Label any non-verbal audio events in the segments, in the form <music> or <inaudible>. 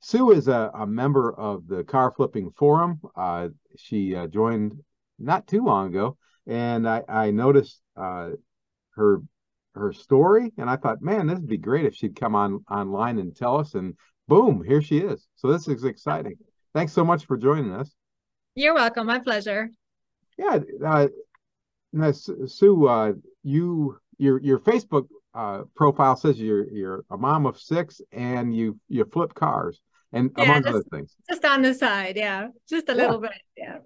Sue is a, a member of the Car Flipping Forum. Uh, she uh, joined not too long ago, and I, I noticed uh, her her story, and I thought, man, this would be great if she'd come on online and tell us. And boom, here she is. So this is exciting. Thanks so much for joining us. You're welcome. My pleasure. Yeah, uh, now, Sue, uh, you your your Facebook uh, profile says you're you're a mom of six and you you flip cars and yeah, among just, other things. Just on the side, yeah, just a yeah. little bit, yeah.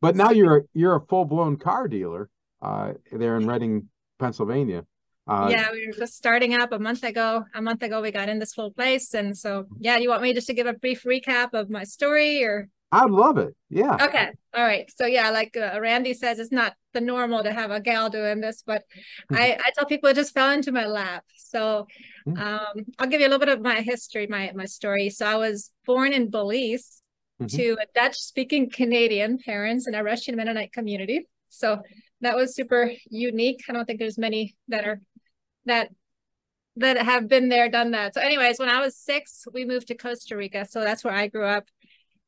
But now you're you're a full blown car dealer uh, there in Reading, Pennsylvania. Uh, yeah, we were just starting up a month ago. A month ago, we got in this full place, and so yeah. You want me just to give a brief recap of my story, or I'd love it. Yeah. Okay. All right. So yeah, like uh, Randy says, it's not the normal to have a gal doing this, but. <laughs> I, I tell people it just fell into my lap. So. Um, I'll give you a little bit of my history, my my story. So I was born in Belize mm-hmm. to a Dutch-speaking Canadian parents in a Russian Mennonite community. So that was super unique. I don't think there's many that are that that have been there, done that. So, anyways, when I was six, we moved to Costa Rica. So that's where I grew up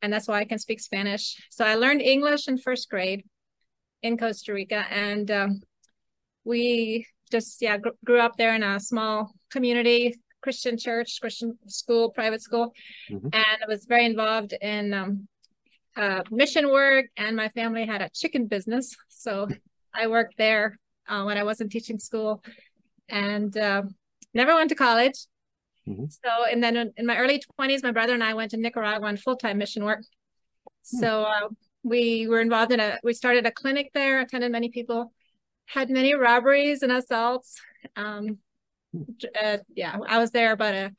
and that's why I can speak Spanish. So I learned English in first grade in Costa Rica, and um, we just yeah gr- grew up there in a small community, Christian church, Christian school, private school, mm-hmm. and I was very involved in um, uh, mission work. And my family had a chicken business, so <laughs> I worked there uh, when I wasn't teaching school, and uh, never went to college. Mm-hmm. So, and then in my early 20s, my brother and I went to Nicaragua on full time mission work. Hmm. So, uh, we were involved in a, we started a clinic there, attended many people, had many robberies and assaults. Um, uh, yeah, I was there about a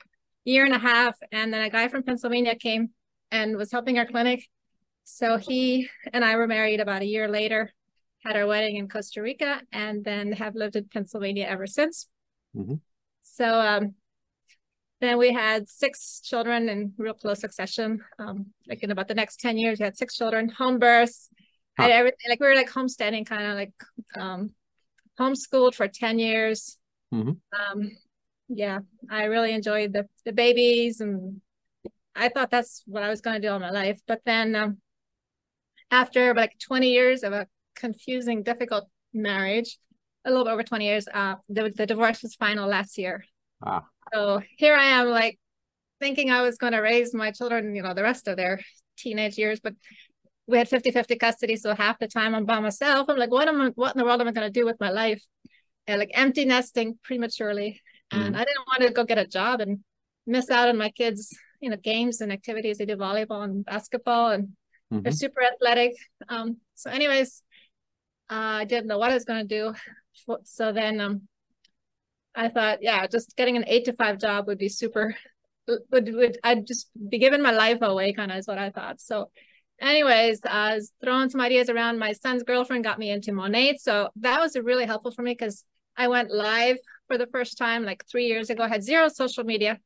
year and a half. And then a guy from Pennsylvania came and was helping our clinic. So he and I were married about a year later, had our wedding in Costa Rica, and then have lived in Pennsylvania ever since. Mm-hmm. So um, then we had six children in real close succession. Um, like in about the next 10 years, we had six children, home births, huh. everything. Like we were like homesteading, kind of like um, homeschooled for 10 years. Mm-hmm. Um, yeah, I really enjoyed the, the babies and I thought that's what I was going to do all my life. But then um, after like 20 years of a confusing, difficult marriage, a little bit over 20 years, uh, the, the divorce was final last year. Ah. So here I am, like thinking I was going to raise my children, you know, the rest of their teenage years, but we had 50 50 custody. So half the time I'm by myself. I'm like, what am I, what in the world am I going to do with my life? And like empty nesting prematurely. And mm I didn't want to go get a job and miss out on my kids, you know, games and activities. They do volleyball and basketball and mm-hmm. they're super athletic. Um, so, anyways, uh, I didn't know what I was going to do. So then um, I thought, yeah, just getting an eight to five job would be super. Would would I'd just be giving my life away, kind of is what I thought. So, anyways, I was throwing some ideas around. My son's girlfriend got me into Monat. so that was really helpful for me because I went live for the first time like three years ago. I had zero social media,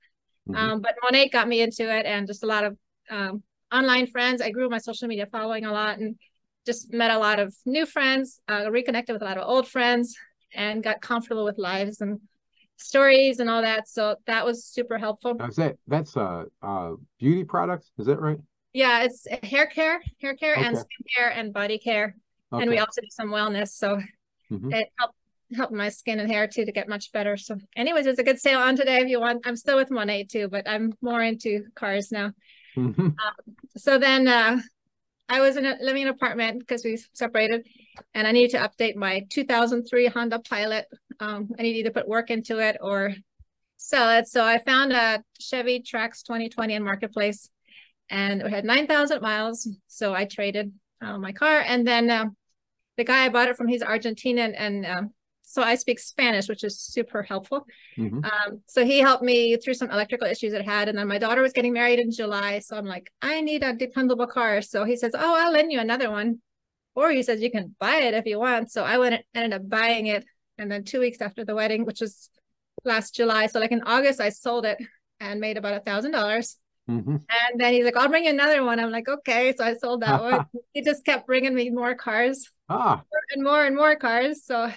mm-hmm. um, but Monat got me into it, and just a lot of um, online friends. I grew my social media following a lot, and just met a lot of new friends, uh, reconnected with a lot of old friends, and got comfortable with lives and stories and all that. So that was super helpful. Is that that's uh uh beauty products? Is that right? Yeah, it's hair care, hair care, okay. and skincare and body care, okay. and we also do some wellness. So mm-hmm. it helped helped my skin and hair too to get much better. So, anyways, there's a good sale on today if you want. I'm still with Monat too, but I'm more into cars now. Mm-hmm. Uh, so then uh, I was in a living in an apartment because we separated, and I needed to update my 2003 Honda Pilot. Um, I needed to put work into it or sell it. So I found a Chevy Trax 2020 in Marketplace, and it had 9,000 miles. So I traded uh, my car, and then uh, the guy I bought it from, he's Argentinian, and um, so I speak Spanish, which is super helpful. Mm-hmm. Um, so he helped me through some electrical issues it had. And then my daughter was getting married in July. So I'm like, I need a dependable car. So he says, Oh, I'll lend you another one. Or he says, You can buy it if you want. So I went ended up buying it. And then two weeks after the wedding, which was last July. So like in August, I sold it and made about a thousand dollars. Mm-hmm. And then he's like, I'll bring you another one. I'm like, okay. So I sold that one. <laughs> He just kept bringing me more cars ah. and more and more cars. So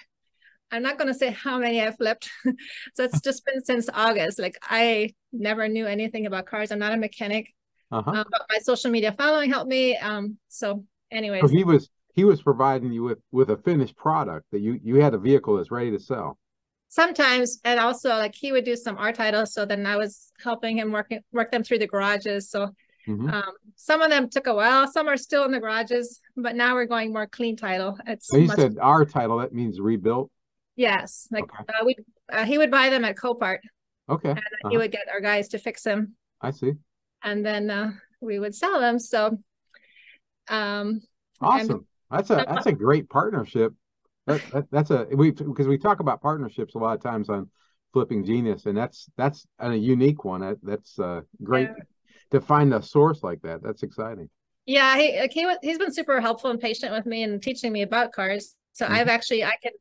I'm not going to say how many I flipped. <laughs> so it's <laughs> just been since August. Like I never knew anything about cars. I'm not a mechanic. Uh-huh. Um, but my social media following helped me. Um, so anyways, So he was he was providing you with with a finished product that you you had a vehicle that's ready to sell. Sometimes and also like he would do some R titles. So then I was helping him work work them through the garages. So Mhm. um, some of them took a while, some are still in the garages, but now we're going more clean title. It's So you much- said R title that means rebuilt. yes, like Okay. uh, we uh, he would buy them at Copart. Okay, and he Uh-huh. would get our guys to fix them I see. and then uh, we would sell them so um and- Awesome. That's a that's a great partnership. That, that that's a we because we talk about partnerships a lot of times on Flipping Genius, and that's that's a unique one. That, that's uh, great Yeah. to find a source like that. That's exciting. yeah he like he he's been super helpful and patient with me and teaching me about cars so Mhm. i've actually i can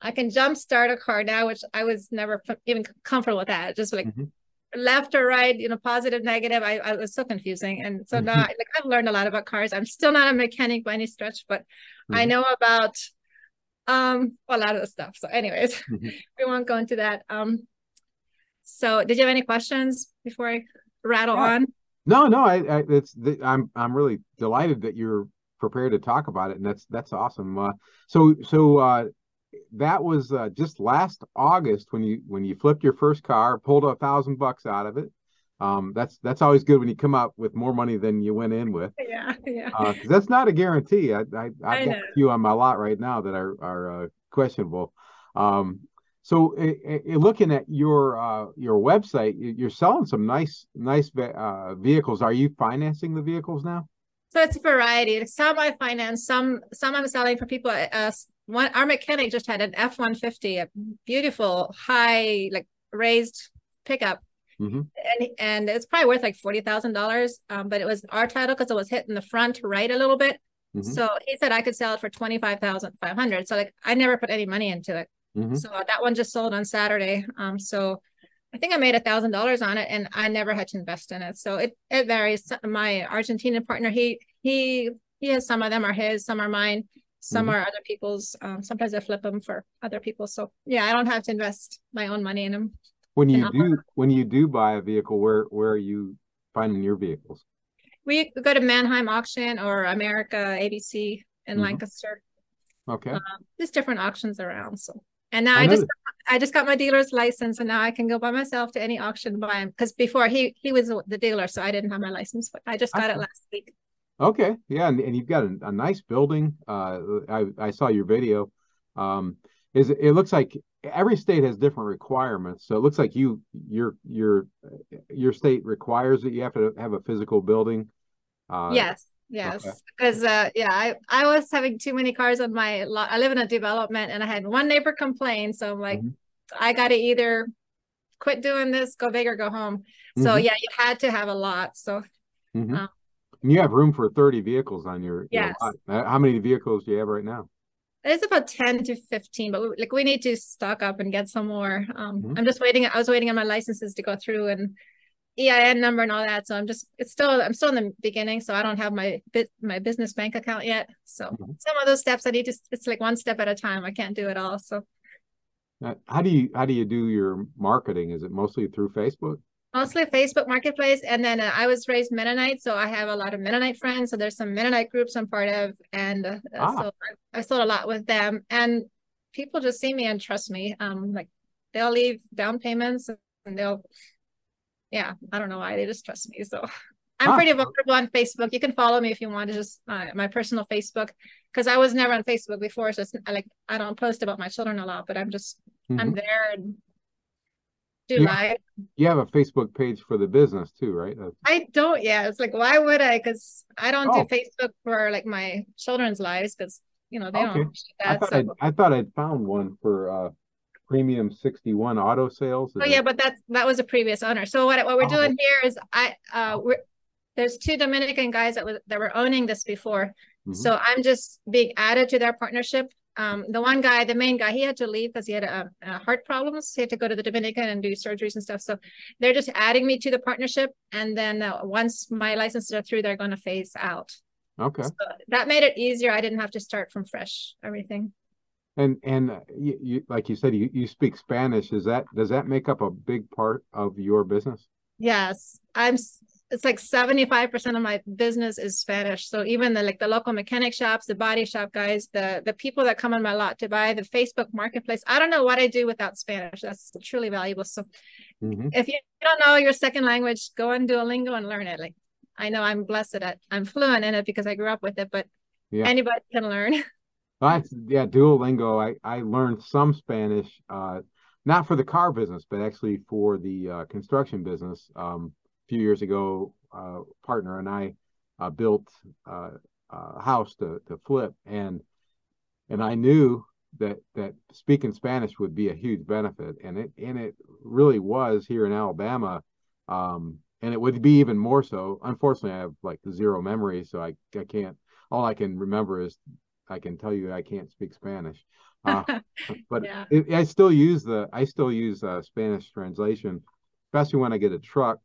i can jump start a car now which i was never even comfortable with that just like Mhm. left or right you know positive negative i, I was so confusing and so now Mhm. like i've learned a lot about cars i'm still not a mechanic by any stretch but i Mhm. know about um a lot of the stuff so anyways <laughs> Mhm. we won't go into that um so did you have any questions before i rattle Yeah. on No, no, I, I it's the, I'm I'm really delighted that you're prepared to talk about it, and that's that's awesome. Uh, so so uh, that was uh, just last August when you when you flipped your first car, pulled a thousand bucks out of it. Um, that's that's always good when you come out with more money than you went in with, <laughs> yeah yeah because that's not a guarantee. I, I I I've got a few on my lot right now that are are uh, questionable. Um, so i- i- looking at your uh, your website, you- you're selling some nice nice uh, vehicles. Are you financing the vehicles now? So it's a variety. Some I finance, some some I'm selling for people. Uh, one our mechanic just had an F one fifty, a beautiful high like raised pickup, Mhm. and and it's probably worth like forty thousand dollars. Um, but it was R title because it was hit in the front right a little bit. Mhm. So he said I could sell it for twenty five thousand five hundred. So like I never put any money into it. Mhm. So that one just sold on Saturday. Um, so I think I made a thousand dollars on it, and I never had to invest in it. So it it varies. My Argentinian partner, he he he has some of them are his, some are mine, some Mhm. are other people's. Um, sometimes I flip them for other people. So yeah, I don't have to invest my own money in them. When you do when you do buy a vehicle, where where are you finding your vehicles? We go to Manheim auction or America ABC in Mhm. Lancaster. Okay. Um, there's different auctions around. So and now I I, just know I just got my dealer's license and now I can go by myself to any auction buy him because before he he was the dealer so I didn't have my license but I just got it last week. Okay. Yeah, and, and you've got a, a nice building. Uh, I I saw your video. Um, is it, it looks like every state has different requirements. So it looks like you your your your state requires that you have to have a physical building. Uh, yes, yes, because uh, yeah, I I was having too many cars on my lot. I live in a development and I had one neighbor complain, so I'm like, Mhm. I got to either quit doing this, go big or go home. So Mhm. yeah, you had to have a lot. So Mhm. Um, you have room for 30 vehicles on your, your Yes. lot. Uh, How many vehicles do you have right now? It's about 10 to 15, but we, like we need to stock up and get some more. Um, Mhm. I'm just waiting. I was waiting on my licenses to go through and EIN number and all that. So I'm just, it's still, I'm still in the beginning. So I don't have my bit, my business bank account yet. So Mhm. some of those steps I need to, it's like one step at a time. I can't do it all. So Uh, How do you how do you do your marketing? Is it mostly through Facebook? Mostly Facebook marketplace. And then uh, I was raised Mennonite. So I have a lot of Mennonite friends. So there's some Mennonite groups I'm part of. And uh, Ah. so I, I sold a lot with them and people just see me and trust me. Um, like they'll leave down payments and they'll, yeah, I don't know why they just trust me. So I'm Ah. pretty vulnerable on Facebook. You can follow me if you want to just uh, my personal Facebook because I was never on Facebook before. So it's like I don't post about my children a lot, but I'm just I'm Mhm. there and do. You have a Facebook page for the business too, right? Uh, I don't. Yeah, it's like why would I? Because I don't Oh. do Facebook for like my children's lives because you know they Okay. don't appreciate I thought So I'd, I thought I'd found one for uh premium 61 auto sales. Is Oh yeah, but that that was a previous owner. So what what we're Oh. doing here is I uh we're there's two Dominican guys that was that were owning this before. Mhm. So I'm just being added to their partnership. Um, the one guy, the main guy, he had to leave because he had a, uh, heart problems. He had to go to the Dominican and do surgeries and stuff. So they're just adding me to the partnership, and then uh, once my licenses are through, they're going to phase out. Okay. So that made it easier. I didn't have to start from fresh everything. And and uh, you, you like you said you, you speak Spanish. Is that does that make up a big part of your business? Yes, I'm it's like 75% of my business is Spanish. So even the like the local mechanic shops, the body shop guys, the the people that come on my lot to buy the Facebook marketplace, I don't know what I do without Spanish. That's truly valuable. So mm-hmm. if you don't know your second language, go on Duolingo and learn it. Like I know I'm blessed that I'm fluent in it because I grew up with it, but yeah. anybody can learn. <laughs> Well, yeah, Duolingo. I I learned some Spanish, uh, not for the car business, but actually for the uh, construction business. Um, few years ago, uh, partner and I uh, built uh, a house to, to flip, and and I knew that that speaking Spanish would be a huge benefit, and it and it really was here in Alabama, um, and it would be even more so. Unfortunately, I have like zero memory, so I I can't. All I can remember is I can tell you I can't speak Spanish. <laughs> Uh, but yeah. it, I still use the I still use uh, Spanish translation, especially when I get a truck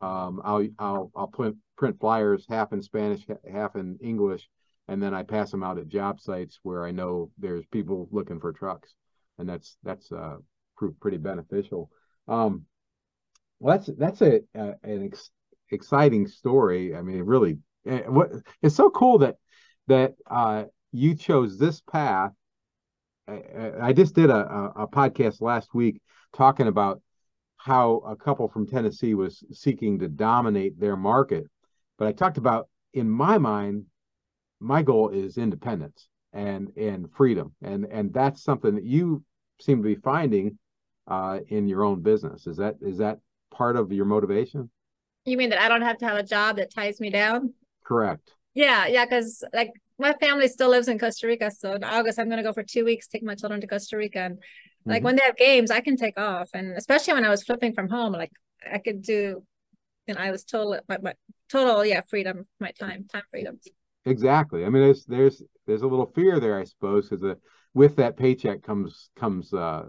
um, I'll I'll I'll print print flyers half in Spanish, half in English, and then I pass them out at job sites where I know there's people looking for trucks, and that's that's uh, proved pretty beneficial. Um, well, that's that's a, a an ex- exciting story. I mean, really, eh, what it's so cool that that uh, you chose this path. I, I just did a, a, a podcast last week talking about how a couple from Tennessee was seeking to dominate their market. But I talked about in my mind, my goal is independence and and freedom, and and that's something that you seem to be finding uh, in your own business. Is that is that part of your motivation? You mean that I don't have to have a job that ties me down? Correct. Yeah, yeah, because like my family still lives in Costa Rica, so in August I'm going to go for two weeks, take my children to Costa Rica, and like mm-hmm. when they have games, I can take off. And especially when I was flipping from home, like I could do, and I was total, my, my total, yeah, freedom, my time, time freedom. Exactly. I mean, there's, there's, there's a little fear there, I suppose, because with that paycheck comes, comes, uh,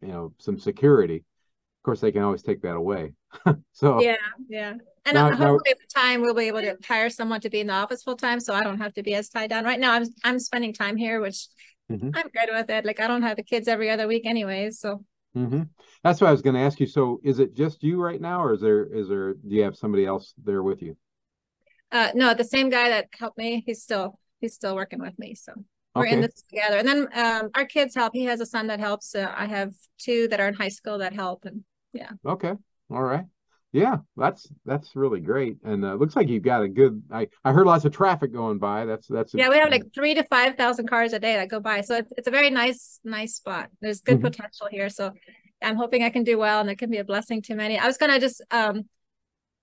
you know, some security. Of course, they can always take that away. <laughs> so yeah, yeah. And now, hopefully, with time, we'll be able to hire someone to be in the office full time, so I don't have to be as tied down. Right now, I'm I'm spending time here, which Mm-hmm. I'm good with it. Like I don't have the kids every other week anyways, so. Mm-hmm. That's what I was going to ask you. So, is it just you right now, or is there is there do you have somebody else there with you? Uh, no, the same guy that helped me. He's still he's still working with me. So we're okay. in this together. And then um, our kids help. He has a son that helps. Uh, I have two that are in high school that help, and yeah. Okay. All right. Yeah, that's that's really great, and uh, looks like you've got a good. I I heard lots of traffic going by. That's that's. Yeah, we have like three to five thousand cars a day that go by, so it's, it's a very nice nice spot. There's good mm-hmm. potential here, so I'm hoping I can do well, and it can be a blessing to many. I was gonna just um,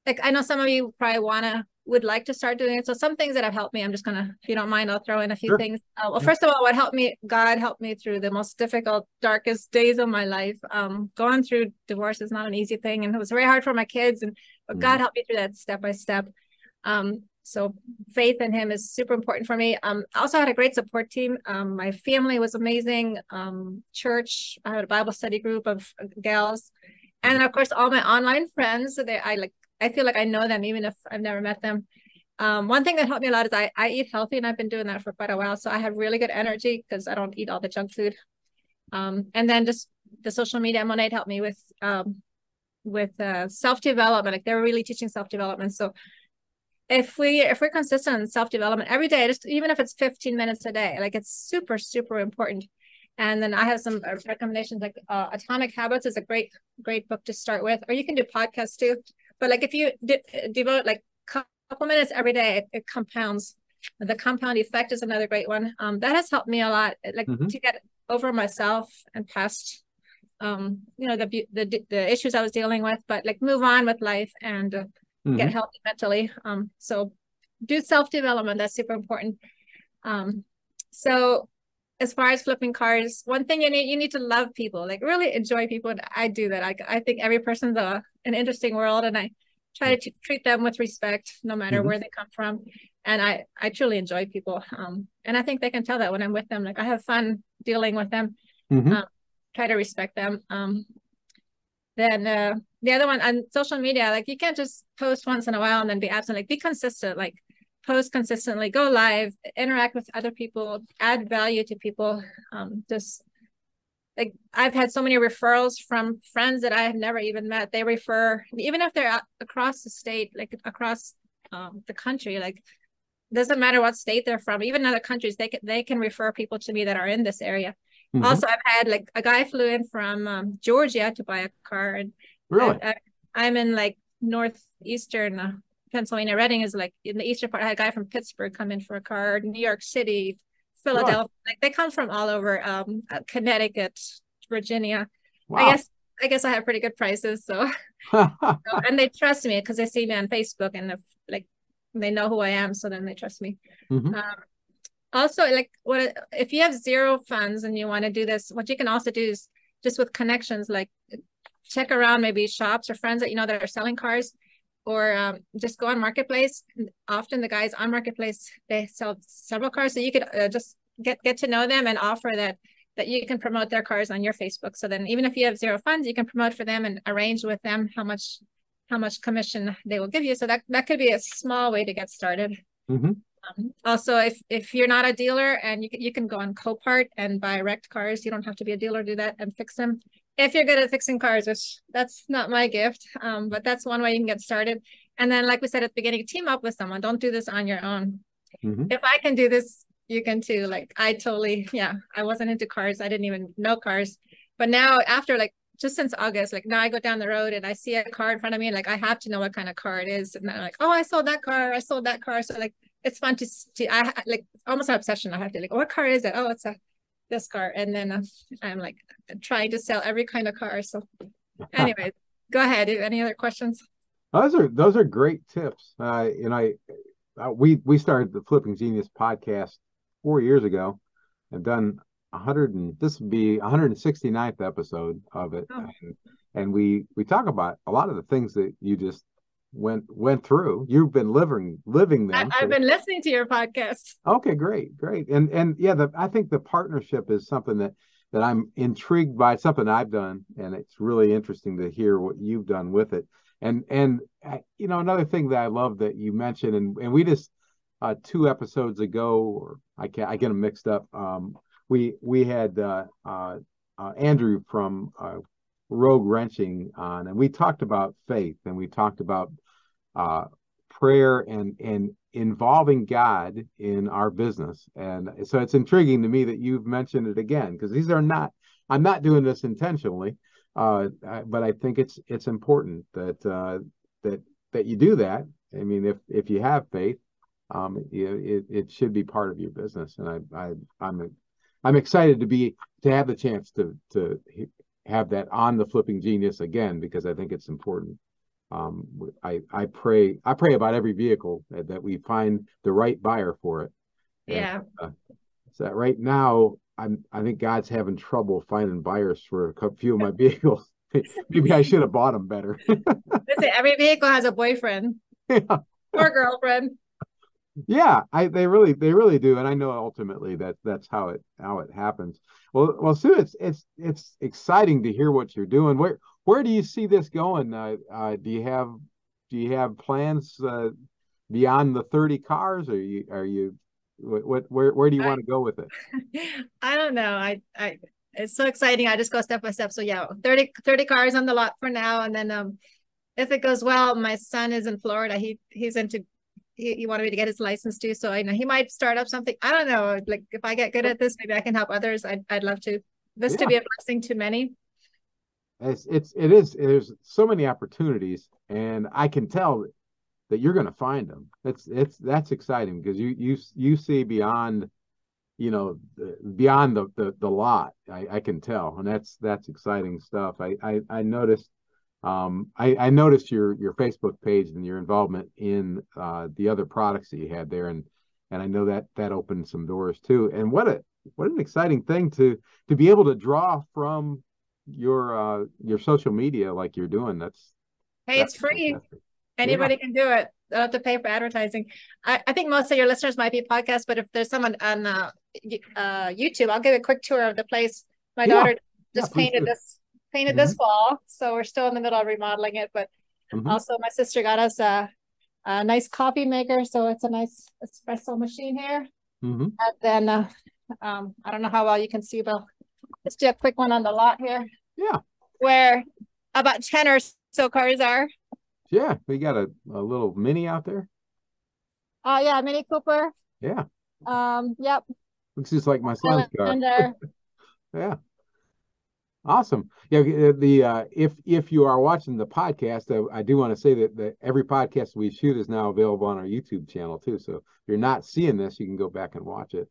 like I know some of you probably wanna would like to start doing it. So some things that have helped me, I'm just gonna, if you don't mind, I'll throw in a few sure. things. Uh, well, first of all, what helped me, God helped me through the most difficult, darkest days of my life. Um, going through divorce is not an easy thing, and it was very hard for my kids. And but. God helped me through that step by step. Um, so faith in Him is super important for me. Um, I also had a great support team. Um, my family was amazing. Um, church, I had a Bible study group of gals, and of course all my online friends. So they, I like I feel like I know them even if I've never met them. Um, one thing that helped me a lot is I, I eat healthy and I've been doing that for quite a while. So I have really good energy because I don't eat all the junk food. Um, and then just the social media Monat helped me with um, with uh, self-development. Like they're really teaching self-development. So if we if we're consistent in self-development every day, just even if it's 15 minutes a day, like it's super, super important. And then I have some uh, recommendations like uh, Atomic Habits is a great, great book to start with, or you can do podcasts too. But like if you de- devote like a couple minutes every day, it, it, compounds. The compound effect is another great one. Um, that has helped me a lot, like mm-hmm. to get over myself and past, um, you know, the, the the issues I was dealing with, but like move on with life and uh, mm-hmm. get healthy mentally. Um, so do self development. That's super important. Um, so as far as flipping cars, one thing you need you need to love people, like really enjoy people. And I do that. I I think every person's a an interesting world, and I try to t- treat them with respect, no matter mm-hmm. where they come from. And I I truly enjoy people, um, and I think they can tell that when I'm with them. Like I have fun dealing with them. Mm-hmm. Um, try to respect them. Um, then uh, the other one on social media, like you can't just post once in a while and then be absent. Like be consistent. Like post consistently, go live, interact with other people, add value to people. Um, just like I've had so many referrals from friends that I have never even met. They refer, even if they're across the state, like across um, the country, like doesn't matter what state they're from, even other countries, they can they can refer people to me that are in this area. Mm-hmm. Also, I've had like a guy flew in from um, Georgia to buy a car, and really, I, am in like northeastern uh, Pennsylvania. Reading is like in the eastern part. I had a guy from Pittsburgh come in for a car. New York City, Philadelphia. Right. Like they come from all over. Um, uh, Connecticut, Virginia. Wow. I guess I guess I have pretty good prices. So, so <laughs> <laughs> and they trust me because they see me on Facebook and like they know who I am. So then they trust me. Mm-hmm. Um, also, like what if you have zero funds and you want to do this? What you can also do is just with connections, like check around maybe shops or friends that you know that are selling cars or um, just go on marketplace. Often the guys on marketplace they sell several cars so you could uh, just get get to know them and offer that that you can promote their cars on your facebook. So then even if you have zero funds you can promote for them and arrange with them how much how much commission they will give you. So that that could be a small way to get started. Mm-hmm. um, also if if you're not a dealer and you can, you can go on copart and buy wrecked cars you don't have to be a dealer to do that and fix them if you're good at fixing cars, which that's not my gift, um, but that's one way you can get started. And then, like we said at the beginning, team up with someone. Don't do this on your own. Mm-hmm. If I can do this, you can too. Like I totally, yeah, I wasn't into cars. I didn't even know cars. But now after like just since August, like now I go down the road and I see a car in front of me, and like I have to know what kind of car it is. And I'm like, oh, I sold that car. I sold that car. So like it's fun to see. I like almost an obsession. I have to like, what car is it? Oh, it's a this car and then <laughs> i'm like trying to sell every kind of car so <laughs> anyway go ahead. Any other questions? Those are those are great tips. Uh, and i uh, we we started the flipping genius podcast four years ago and done 100 and this would be 169th episode of it. Oh. and, and we we talk about a lot of the things that you just went went through. You've been living living them. I, have been listening to your podcast. Okay, great, great, and and yeah, the, I think the partnership is something that that I'm intrigued by. It's something I've done, and it's really interesting to hear what you've done with it. And and uh, you know another thing that I love that you mentioned, and and we just uh, two episodes ago, or I can I get them mixed up. Um, we we had uh, uh, uh Andrew from uh, Rogue Wrenching on, and we talked about faith and we talked about uh, prayer and and involving God in our business. And so it's intriguing to me that you've mentioned it again because these are not. I'm not doing this intentionally, uh, but I think it's it's important that uh, that that you do that. I mean, if if you have faith, um, it, it should be part of your business. And I, I I'm I'm excited to be to have the chance to to have that on the flipping genius again because I think it's important. Um, I I pray I pray about every vehicle that, that we find the right buyer for it. Yeah. And, uh, so right now I'm I think God's having trouble finding buyers for a few of my <laughs> vehicles. <laughs> Maybe I should have bought them better. <laughs> Listen, every vehicle has a boyfriend yeah. or girlfriend yeah i they really they really do and i know ultimately that that's how it how it happens well well sue it's it's it's exciting to hear what you're doing. Where where do you see this going? Uh, uh do you have do you have plans uh beyond the 30 cars? Or you are you what where where do you want to go with it? <laughs> I don't know. I i it's so exciting. I just go step by step. So yeah 30 30 cars on the lot for now. And then um if it goes well my son is in florida. He he's into he, he wanted me to get his license too. So I know he might start up something. I don't know. Like if I get good at this, maybe I can help others. I'd I'd love to. This yeah. to be a blessing to many. It's it's it is there's so many opportunities, and I can tell that you're going to find them. It's it's that's exciting because you you you see beyond, you know, beyond the the, the lot. I, I can tell, and that's that's exciting stuff. I I, I noticed um, I, I, noticed your your Facebook page and your involvement in uh, the other products that you had there, and and I know that that opened some doors too. And what a what an exciting thing to to be able to draw from your uh, your social media like you're doing. That's hey, that's it's free. Fantastic. Anybody yeah. can do it. Don't have to pay for advertising. I, I think most of your listeners might be podcasts, but if there's someone on uh, uh, YouTube, I'll give a quick tour of the place. My yeah. daughter just yeah, painted this painted mm-hmm. this wall. so we're still in the middle of remodeling it. But mm-hmm. also, my sister got us a, a, nice coffee maker, so it's a nice espresso machine here. Mm-hmm. And then uh, um, I don't know how well you can see, but let's do a quick one on the lot here. Yeah. Where about 10 or so cars are. Yeah, we got a, a little mini out there. Oh uh, yeah, Mini Cooper. Yeah. Um, yep. Looks just like my son's car. <laughs> yeah. Awesome. Yeah, uh, the uh, if if you are watching the podcast, uh, I do want to say that, that every podcast we shoot is now available on our YouTube channel too. So if you're not seeing this, you can go back and watch it.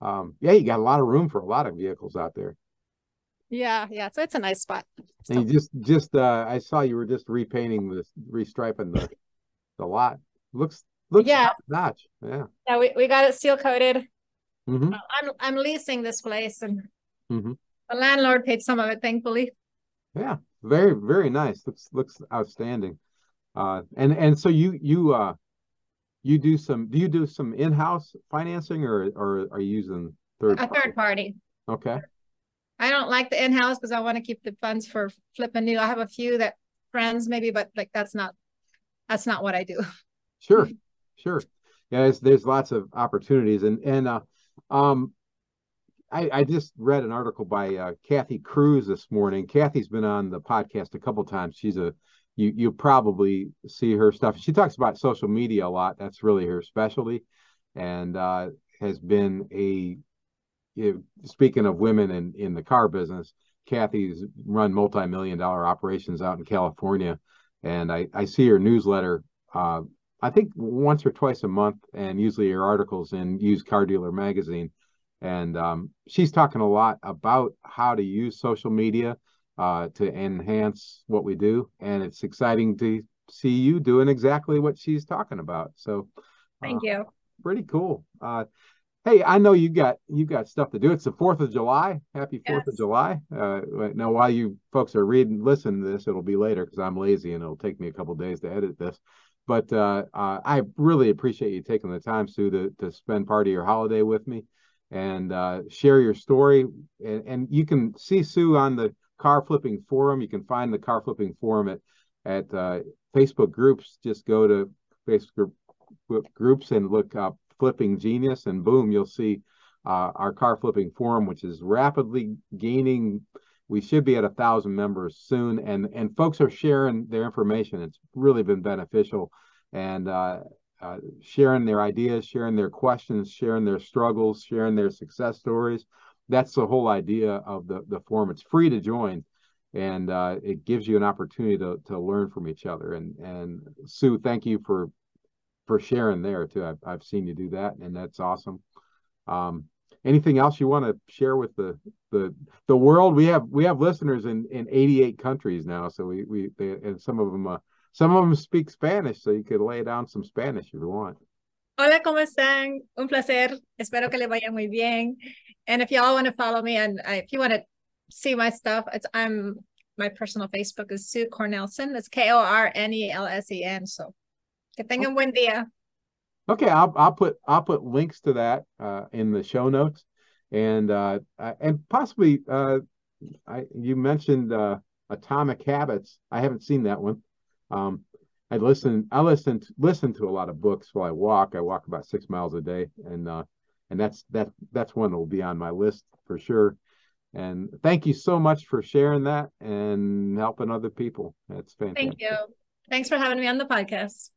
Um, yeah, you got a lot of room for a lot of vehicles out there. Yeah, yeah. So it's a nice spot. So. And you just just uh I saw you were just repainting this restriping the the lot. Looks looks yeah. notch. Yeah. Yeah, we, we got it seal coated. Mm-hmm. I'm I'm leasing this place and mm-hmm. The landlord paid some of it, thankfully. Yeah, very very nice. Looks looks outstanding. Uh, and and so you you uh you do some do you do some in-house financing or or are you using third a third party? Okay. I don't like the in-house because I want to keep the funds for flipping new. I have a few that friends maybe, but like that's not that's not what I do. Sure, sure. Yeah, there's, there's lots of opportunities, and and uh, um, I, I just read an article by uh, Kathi Kruse this morning. Kathy's been on the podcast a couple times. She's a you you probably see her stuff. She talks about social media a lot. That's really her specialty, and uh, has been a you know, speaking of women in in the car business. Kathy's run multi-million dollar operations out in California, and I I see her newsletter. Uh, I think once or twice a month, and usually her articles in Used Car Dealer magazine. And um, she's talking a lot about how to use social media uh, to enhance what we do. And it's exciting to see you doing exactly what she's talking about. So, thank uh, you. Pretty cool. Uh, hey, I know you got you got stuff to do. It's the Fourth of July. Happy Fourth yes. of July. Uh, now, while you folks are reading, listen to this, it'll be later because I'm lazy and it'll take me a couple days to edit this. But uh, uh, I really appreciate you taking the time, Sue, to to spend part of your holiday with me and uh, share your story. And, and you can see Sue on the car flipping forum. You can find the car flipping forum at at uh, Facebook groups. Just go to Facebook groups and look up Flipping Genius, and boom, you'll see uh, our car flipping forum, which is rapidly gaining. We should be at a thousand members soon, and and folks are sharing their information. It's really been beneficial, and uh, sharing their ideas, sharing their questions, sharing their struggles, sharing their success stories that's the whole idea of the the forum. It's free to join, and uh, it gives you an opportunity to to learn from each other. And and Sue, thank you for for sharing there too. I've I've seen you do that, and that's awesome. Um, anything else you want to share with the the the world? We have we have listeners in in 88 countries now, so we we they, and some of them uh, some of them speak Spanish, so you could lay down some Spanish if you want. Hola, ¿cómo están? Un placer. Espero que le vaya muy bien. And if y'all want to follow me and I, if you want to see my stuff, it's I'm my personal Facebook is Sue Kornelsen. It's K O R N E L S E N. So que tengan buen día. Okay, I'll I'll put I'll put links to that uh, in the show notes, and uh, and possibly uh, I you mentioned uh, Atomic Habits. I haven't seen that one. Um, I listen I listen to, listen to a lot of books while I walk. I walk about six miles a day, and uh, and that's that that's one that will be on my list for sure. And thank you so much for sharing that and helping other people. That's fantastic. Thank you. Thanks for having me on the podcast.